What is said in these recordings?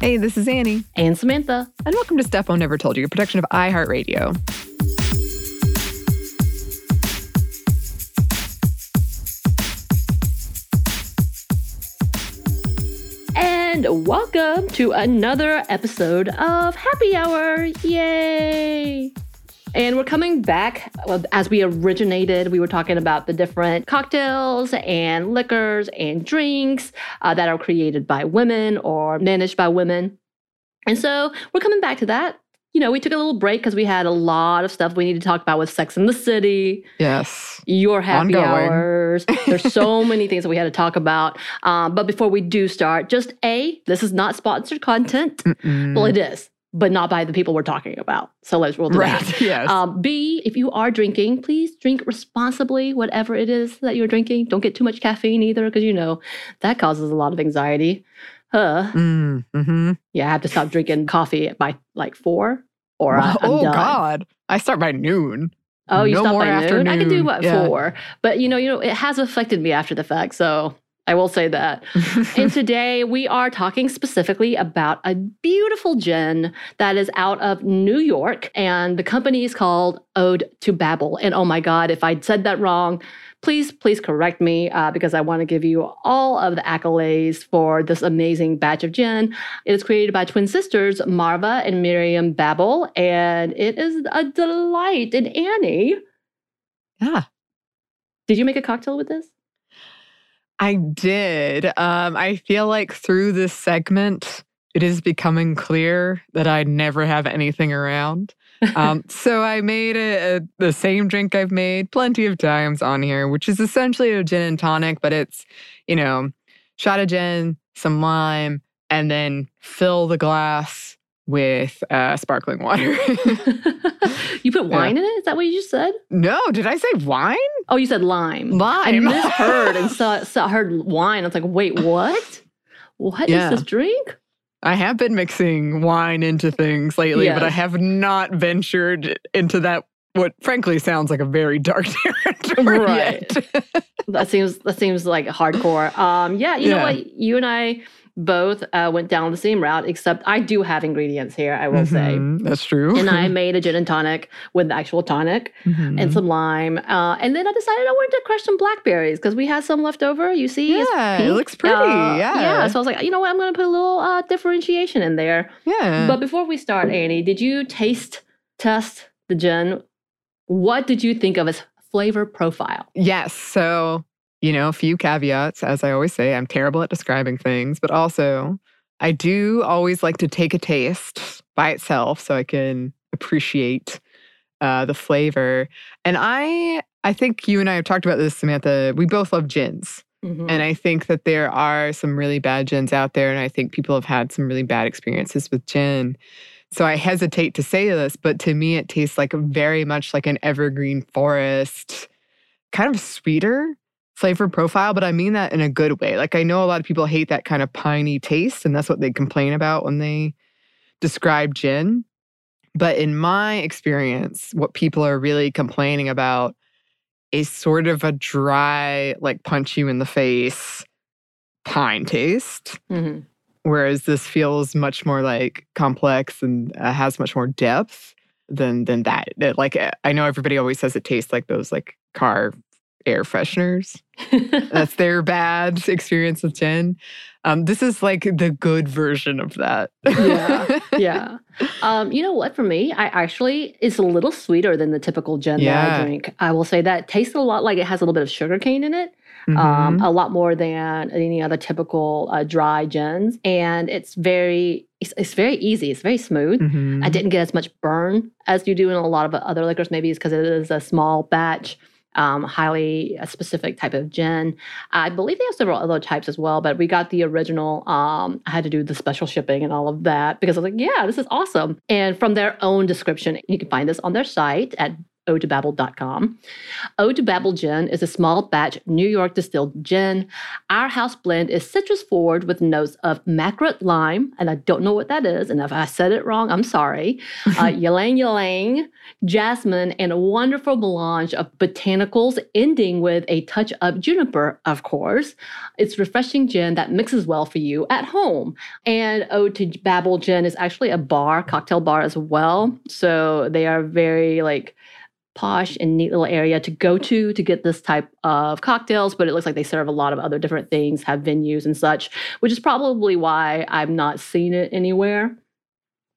Hey, this is Annie. And Samantha. And welcome to Stuff I Never Told You, a production of iHeartRadio. And welcome to another episode of Happy Hour. Yay! And we're coming back as we originated. We were talking about the different cocktails and liquors and drinks uh, that are created by women or managed by women. And so we're coming back to that. You know, we took a little break because we had a lot of stuff we need to talk about with Sex in the City. Yes. Your happy Ongoing. hours. There's so many things that we had to talk about. Um, but before we do start, just A, this is not sponsored content. Mm-mm. Well, it is but not by the people we're talking about. So let's roll to right. that. Yes. Um, B, if you are drinking, please drink responsibly, whatever it is that you're drinking. Don't get too much caffeine either, because you know that causes a lot of anxiety. Huh. mm, hmm Yeah, I have to stop drinking coffee by like four, or I, oh, done. God. I start by noon. Oh, you No stop more by noon. I can do what Yeah. four, but you know, you know, it has affected me after the fact. So I will say that. and today we are talking specifically about a beautiful gin that is out of New York, and the company is called Ode to Babel. And oh my God, if I said that wrong, please, please correct me uh, because I want to give you all of the accolades for this amazing batch of gin. It is created by twin sisters Marva and Miriam Babel, and it is a delight. And Annie, yeah. did you make a cocktail with this? I did. Um, I feel like through this segment, it is becoming clear that I never have anything around. Um, so I made a, a, the same drink I've made plenty of times on here, which is essentially a gin and tonic, but it's, you know, shot of gin, some lime, and then fill the glass with uh, sparkling water. you put wine in it? Is that what you just said? no, did I say wine? Oh, you said lime. Lime. I misheard and saw, saw heard wine. I was like, wait, what? What is Yeah. this drink? I have been mixing wine into things lately, but I have not ventured into that what frankly sounds like a very dark territory. Right. yet. That seems that seems like hardcore. Um, yeah, you know what? You and I both uh, went down the same route, except I do have ingredients here. I will say. Mhm, That's true. And I made a gin and tonic with the actual tonic Mhm. and some lime. Uh, and then I decided I wanted to crush some blackberries because we had some left over. You see, Yeah, it looks pretty, Uh, yeah. Yeah. So I was like, you know what? I'm going to put a little uh, differentiation in there. yeah. But before we start, Annie, did you taste test the gin? What did you think of its flavor profile? Yes. So, you know, a few caveats. As I always say, I'm terrible at describing things, but also I do always like to take a taste by itself so I can appreciate uh, the flavor. And I, I think you and I have talked about this, Samantha. We both love gins. Mhm. And I think that there are some really bad gins out there. And I think people have had some really bad experiences with gin. So I hesitate to say this, but to me, it tastes like very much like an evergreen forest, kind of sweeter flavor profile. But I mean that in a good way. Like I know a lot of people hate that kind of piney taste, and that's what they complain about when they describe gin. But in my experience, what people are really complaining about is sort of a dry, like punch you in the face pine taste. Mhm. Whereas this feels much more like complex and uh, has much more depth than than that. It, like uh, I know everybody always says it tastes like those like car air fresheners. That's their bad experience with gin. Um, this is like the good version of that. Yeah, yeah. Um, you know what? For me, I actually it's a little sweeter than the typical gin that I drink. I will say that it tastes a lot like it has a little bit of sugar cane in it. um, Mhm. a lot more than any other typical uh, dry gins, and it's very it's, it's very easy. It's very smooth. I Mhm. didn't get as much burn as you do in a lot of other liquors. Maybe it's because it is a small batch, um, highly uh, specific type of gin. I believe they have several other types as well, but we got the original. Um, I had to do the special shipping and all of that because I was like, yeah, this is awesome. And from their own description, you can find this on their site at odetobabel.com. Ode to Babel Gin is a small batch New York distilled gin. Our house blend is citrus forward with notes of makrut lime, and I don't know what that is, and if I said it wrong, I'm sorry. Uh, ylang ylang, jasmine, and a wonderful melange of botanicals, ending with a touch of juniper, of course. It's refreshing gin that mixes well for you at home. And Ode to Babel Gin is actually a bar, cocktail bar as well. So they are very like posh and neat little area to go to to get this type of cocktails, but it looks like they serve a lot of other different things, have venues and such, which is probably why I've not seen it anywhere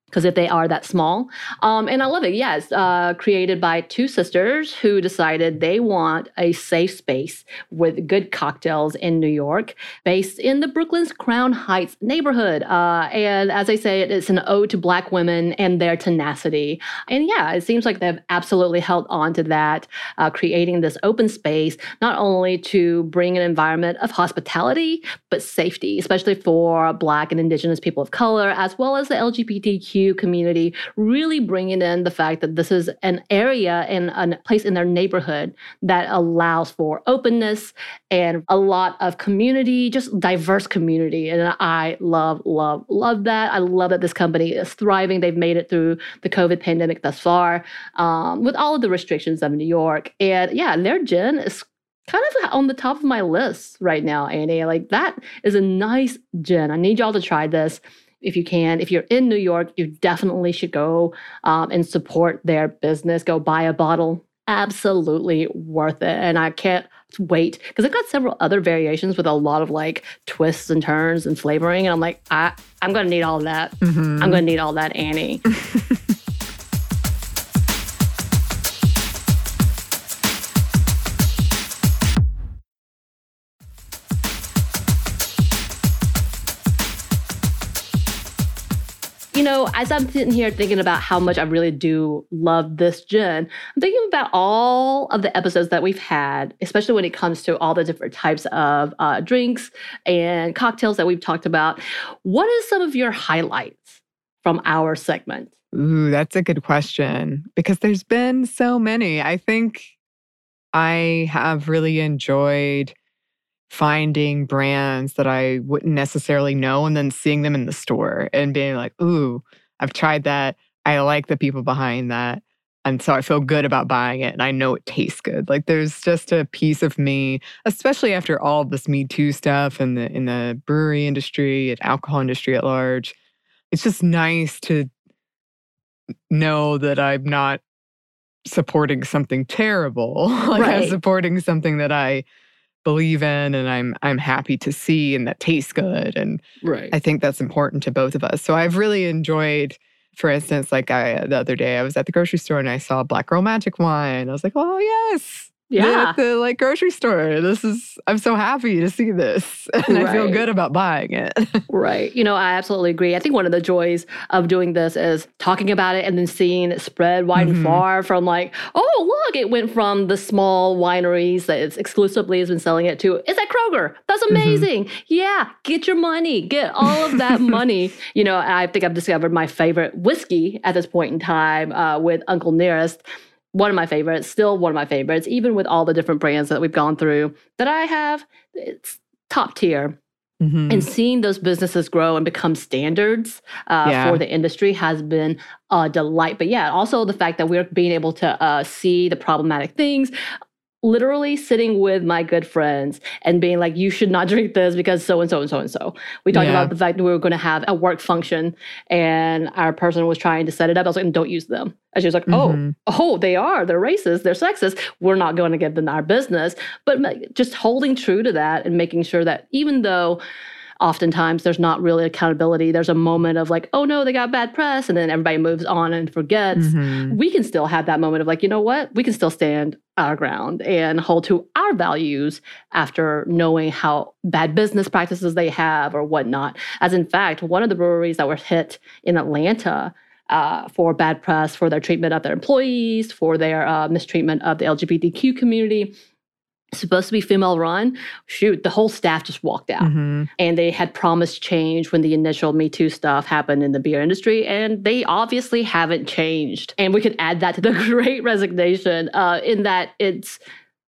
because if they are that small. Um, and I love it. Yes, uh, created by two sisters who decided they want a safe space with good cocktails in New York, based in the Brooklyn's Crown Heights neighborhood. Uh, and as I say, it's an ode to Black women and their tenacity. And yeah, it seems like they've absolutely held on to that, uh, creating this open space, not only to bring an environment of hospitality, but safety, especially for Black and Indigenous people of color, as well as the LGBTQ community, really bringing in the fact that this is an area and a place in their neighborhood that allows for openness and a lot of community, just diverse community. And I love, love, love that. I love that this company is thriving. They've made it through the COVID pandemic thus far um, with all of the restrictions of New York. And yeah, their gin is kind of on the top of my list right now, Annie. Like that is a nice gin. I need y'all to try this if you can. If you're in New York, you definitely should go um, and support their business. Go buy a bottle. Absolutely worth it. And I can't wait because I've got several other variations with a lot of like twists and turns and flavoring. And I'm like, I, I'm going to need all that. Mm-hmm. I'm going to need all that, Annie. know, as I'm sitting here thinking about how much I really do love this gin, I'm thinking about all of the episodes that we've had, especially when it comes to all the different types of uh, drinks and cocktails that we've talked about. What is some of your highlights from our segment? Ooh, that's a good question because there's been so many. I think I have really enjoyed finding brands that I wouldn't necessarily know and then seeing them in the store and being like, ooh, I've tried that. I like the people behind that. And so I feel good about buying it and I know it tastes good. Like there's just a piece of me, especially after all this Me Too stuff and the in the brewery industry and alcohol industry at large. It's just nice to know that I'm not supporting something terrible. like right. I'm supporting something that I believe in and I'm I'm happy to see and that tastes good and right. I think that's important to both of us. So I've really enjoyed for instance like I the other day I was at the grocery store and I saw Black Girl Magic wine. I was like, "Oh, yes yeah. at the like grocery store. This is I'm so happy to see this. And right. I feel good about buying it. right. You know, I absolutely agree. I think one of the joys of doing this is talking about it and then seeing it spread wide mm-hmm. and far from like, oh look, it went from the small wineries that it's exclusively has been selling it to it's at Kroger. That's mm-hmm. amazing. Mm-hmm. Yeah, get your money. Get all of that money. You know, I think I've discovered my favorite whiskey at this point in time uh, with Uncle Nearest one of my favorites, still one of my favorites, even with all the different brands that we've gone through that I have, it's top tier. Mm-hmm. And seeing those businesses grow and become standards uh, yeah. for the industry has been a delight. But yeah, also the fact that we're being able to uh, see the problematic things, literally sitting with my good friends and being like, you should not drink this because so and so and so and so. We talked yeah. about the fact that we were going to have a work function and our person was trying to set it up. I was like, don't use them. And she was like, oh, mm-hmm. oh, they are. They're racist. They're sexist. We're not going to give them our business. But just holding true to that and making sure that even though oftentimes there's not really accountability. There's a moment of like, oh no, they got bad press, and then everybody moves on and forgets. Mm-hmm. We can still have that moment of like, you know what? We can still stand our ground and hold to our values after knowing how bad business practices they have or whatnot. As in fact, one of the breweries that were hit in Atlanta uh, for bad press, for their treatment of their employees, for their uh, mistreatment of the LGBTQ community supposed to be female run. Shoot, the whole staff just walked out. Mm-hmm. And they had promised change when the initial Me Too stuff happened in the beer industry. And they obviously haven't changed. And we could add that to the great resignation uh, in that it's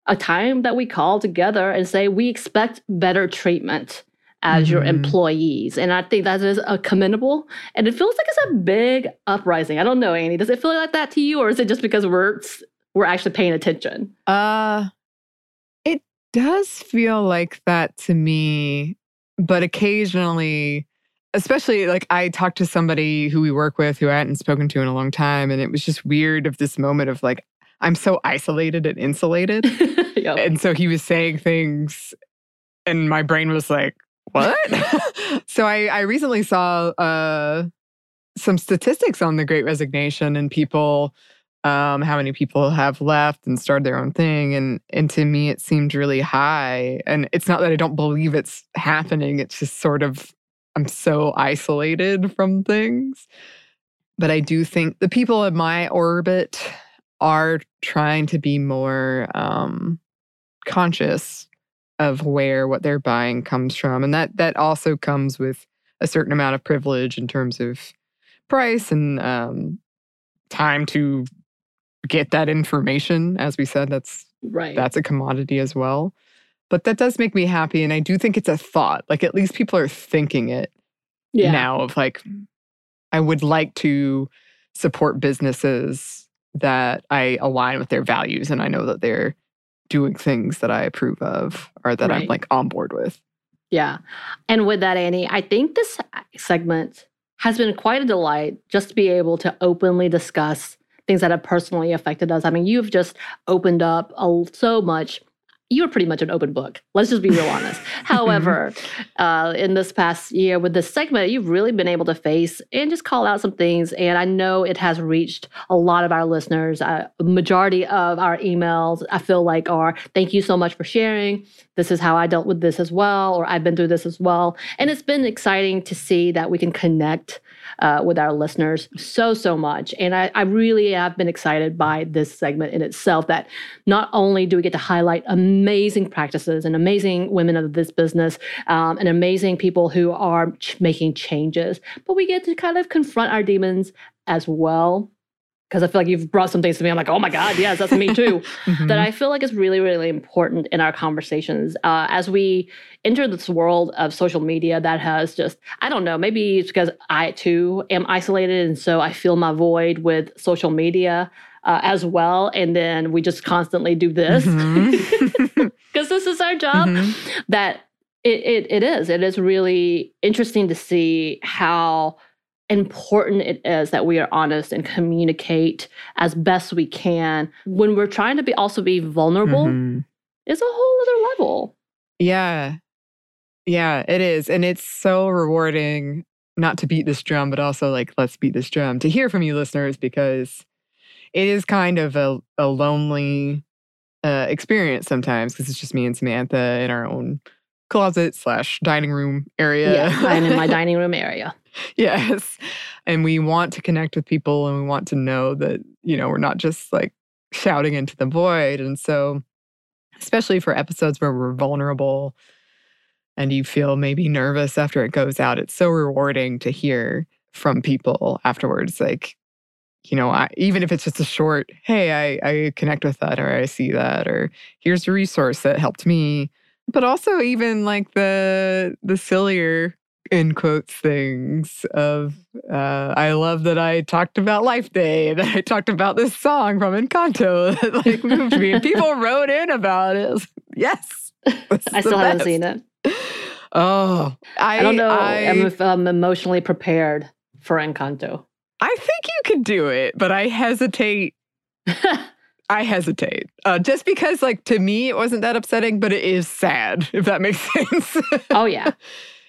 a time that we call together and say, we expect better treatment as your Mhm. employees. And I think that is a commendable. And it feels like it's a big uprising. I don't know, Annie. Does it feel like that to you? Or is it just because we're, we're actually paying attention? Uh does feel like that to me, but occasionally, especially like I talked to somebody who we work with who I hadn't spoken to in a long time, and it was just weird of this moment of like, I'm so isolated and insulated. Yep. and so he was saying things, and my brain was like, what? so I, I recently saw uh, some statistics on the Great Resignation and people, um, how many people have left and started their own thing, and and to me it seemed really high. And it's not that I don't believe it's happening; it's just sort of I'm so isolated from things. But I do think the people in my orbit are trying to be more um, conscious of where what they're buying comes from and that that also comes with a certain amount of privilege in terms of price and um, time to get that information as we said that's right. that's a commodity as well but that does make me happy and i do think it's a thought like at least people are thinking it yeah. now of like i would like to support businesses that i align with their values and i know that they're doing things that i approve of or that i'm like on board with Yeah. And with that, Annie, I think this segment has been quite a delight just to be able to openly discuss things that have personally affected us. I mean, you've just opened up so much. You're pretty much an open book. Let's just be real honest. However, uh, in this past year with this segment, you've really been able to face and just call out some things. And I know it has reached a lot of our listeners. Uh, majority of our emails, I feel like, are thank you so much for sharing this is how I dealt with this as well, or I've been through this as well. And it's been exciting to see that we can connect uh, with our listeners so, so much. And I, I really have been excited by this segment in itself that not only do we get to highlight amazing practices and amazing women of this business um, and amazing people who are ch- making changes, but we get to kind of confront our demons as well. Because I feel like you've brought some things to me. I'm like, oh my God, yes, that's me too Mhm. that I feel like is really, really important in our conversations uh, as we enter this world of social media that has just, I don't know, maybe it's because I too am isolated. And so I feel my void with social media uh, as well. And then we just constantly do this because this is our job Mhm. that it, it it is. It is really interesting to see how important it is that we are honest and communicate as best we can when we're trying to be also be vulnerable Mhm. is a whole other level. Yeah. Yeah, it is. And it's so rewarding not to beat this drum, but also like, let's beat this drum to hear from you listeners because it is kind of a, a lonely uh, experience sometimes because it's just me and Samantha in our own closet slash dining room area. Yeah, I'm in my dining room area. yes. And we want to connect with people and we want to know that, you know, we're not just like shouting into the void. And so, especially for episodes where we're vulnerable and you feel maybe nervous after it goes out, it's so rewarding to hear from people afterwards. Like, you know, I, even if it's just a short, hey, I, I connect with that or I see that, or here's a resource that helped me. But also even like the the sillier in quotes things of uh, I love that I talked about Life Day, that I talked about this song from Encanto that like moved me, people wrote in about it. Like, yes, I still haven't seen it. Oh, I, I, don't know I, if I'm emotionally prepared for Encanto. I think you could do it, but I hesitate. I hesitate uh, just because, like, to me, it wasn't that upsetting, but it is sad, if that makes sense. oh yeah,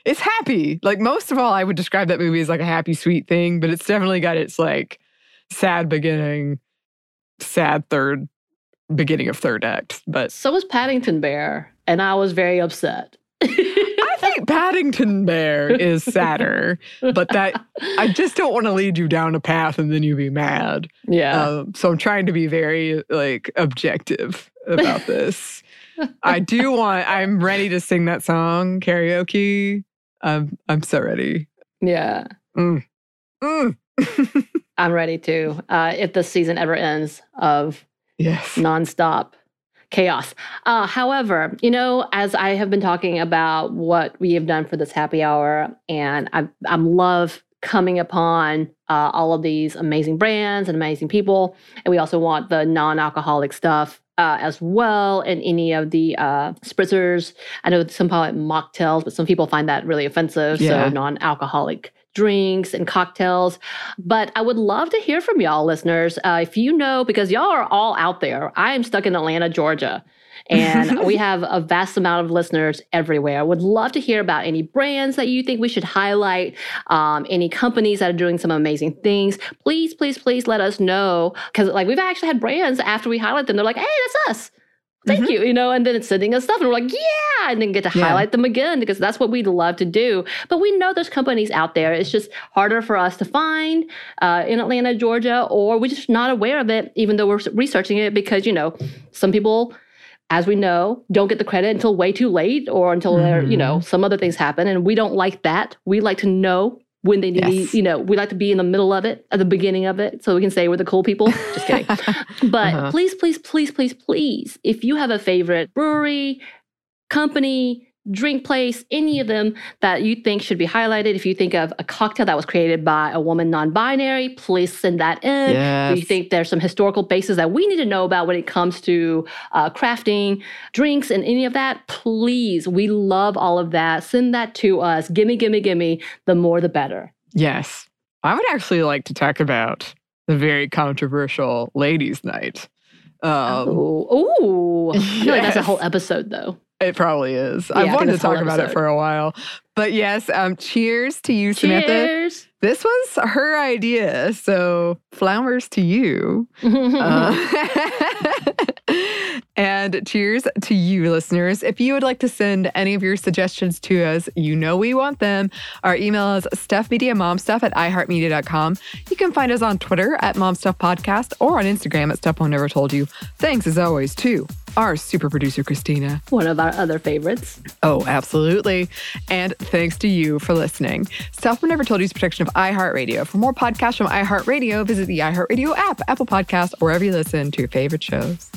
it's happy. Like most of all, I would describe that movie as like a happy, sweet thing, but it's definitely got its like sad beginning, sad third, beginning of third act. But so was Paddington Bear, and I was very upset. I think Paddington Bear is sadder, but that I just don't want to lead you down a path and then you be mad. yeah, Um, so I'm trying to be very like objective about this. I do want, I'm ready to sing that song karaoke. I'm, I'm so ready. Yeah. Mm. Mm. I'm ready too. Uh, if the season ever ends of yes. nonstop chaos. Uh, however, you know, as I have been talking about what we have done for this happy hour, and I, I love coming upon uh, all of these amazing brands and amazing people, and we also want the non-alcoholic stuff uh, as well and any of the uh, spritzers. I know some call it mocktails, but some people find that really offensive. Yeah. So non-alcoholic drinks and cocktails. But I would love to hear from y'all, listeners. Uh, if you know, because y'all are all out there. I am stuck in Atlanta, Georgia. And we have a vast amount of listeners everywhere. I would love to hear about any brands that you think we should highlight, um, any companies that are doing some amazing things. Please, please, please let us know. Because, like, we've actually had brands after we highlight them, they're like, hey, that's us. Thank Mhm. you, you know, and then it's sending us stuff, and we're like, yeah, and then get to Yeah. highlight them again because that's what we'd love to do. But we know there's companies out there. It's just harder for us to find uh, in Atlanta, Georgia, or we're just not aware of it, even though we're researching it because, you know, some people as we know, don't get the credit until way too late or until they're, you know, some other things happen. And we don't like that. We like to know when they need, Yes. you know, we like to be in the middle of it, at the beginning of it, so we can say we're the cool people. Just kidding. But Uh-huh. please, please, please, please, please, if you have a favorite brewery, company, drink place, any of them that you think should be highlighted, if you think of a cocktail that was created by a woman non binary, please send that in. If you think there's some historical bases that we need to know about when it comes to uh, crafting drinks and any of that, please, we love all of that. Send that to us. Gimme, gimme, gimme. The more, the better. Yes. I would actually like to talk about the very controversial ladies' night. Um, ooh. I feel like that's a whole episode, though. It probably is. Yeah, I I've wanted to talk about it for a while. But yes, um, cheers to you, Samantha. Cheers. This was her idea. So flowers to you. Uh, and cheers to you, listeners. If you would like to send any of your suggestions to us, you know we want them. Our email is stuffmediamomstuff at iheartmedia.com. You can find us on Twitter at momstuffpodcast or on Instagram at Stuff Never Told You. Thanks as always to our super producer, Christina. One of our other favorites. Oh, absolutely. And thanks to you for listening. Mom Never Told You is a production of iHeartRadio. For more podcasts from iHeartRadio, visit the iHeartRadio app, Apple Podcast, or wherever you listen to your favorite shows.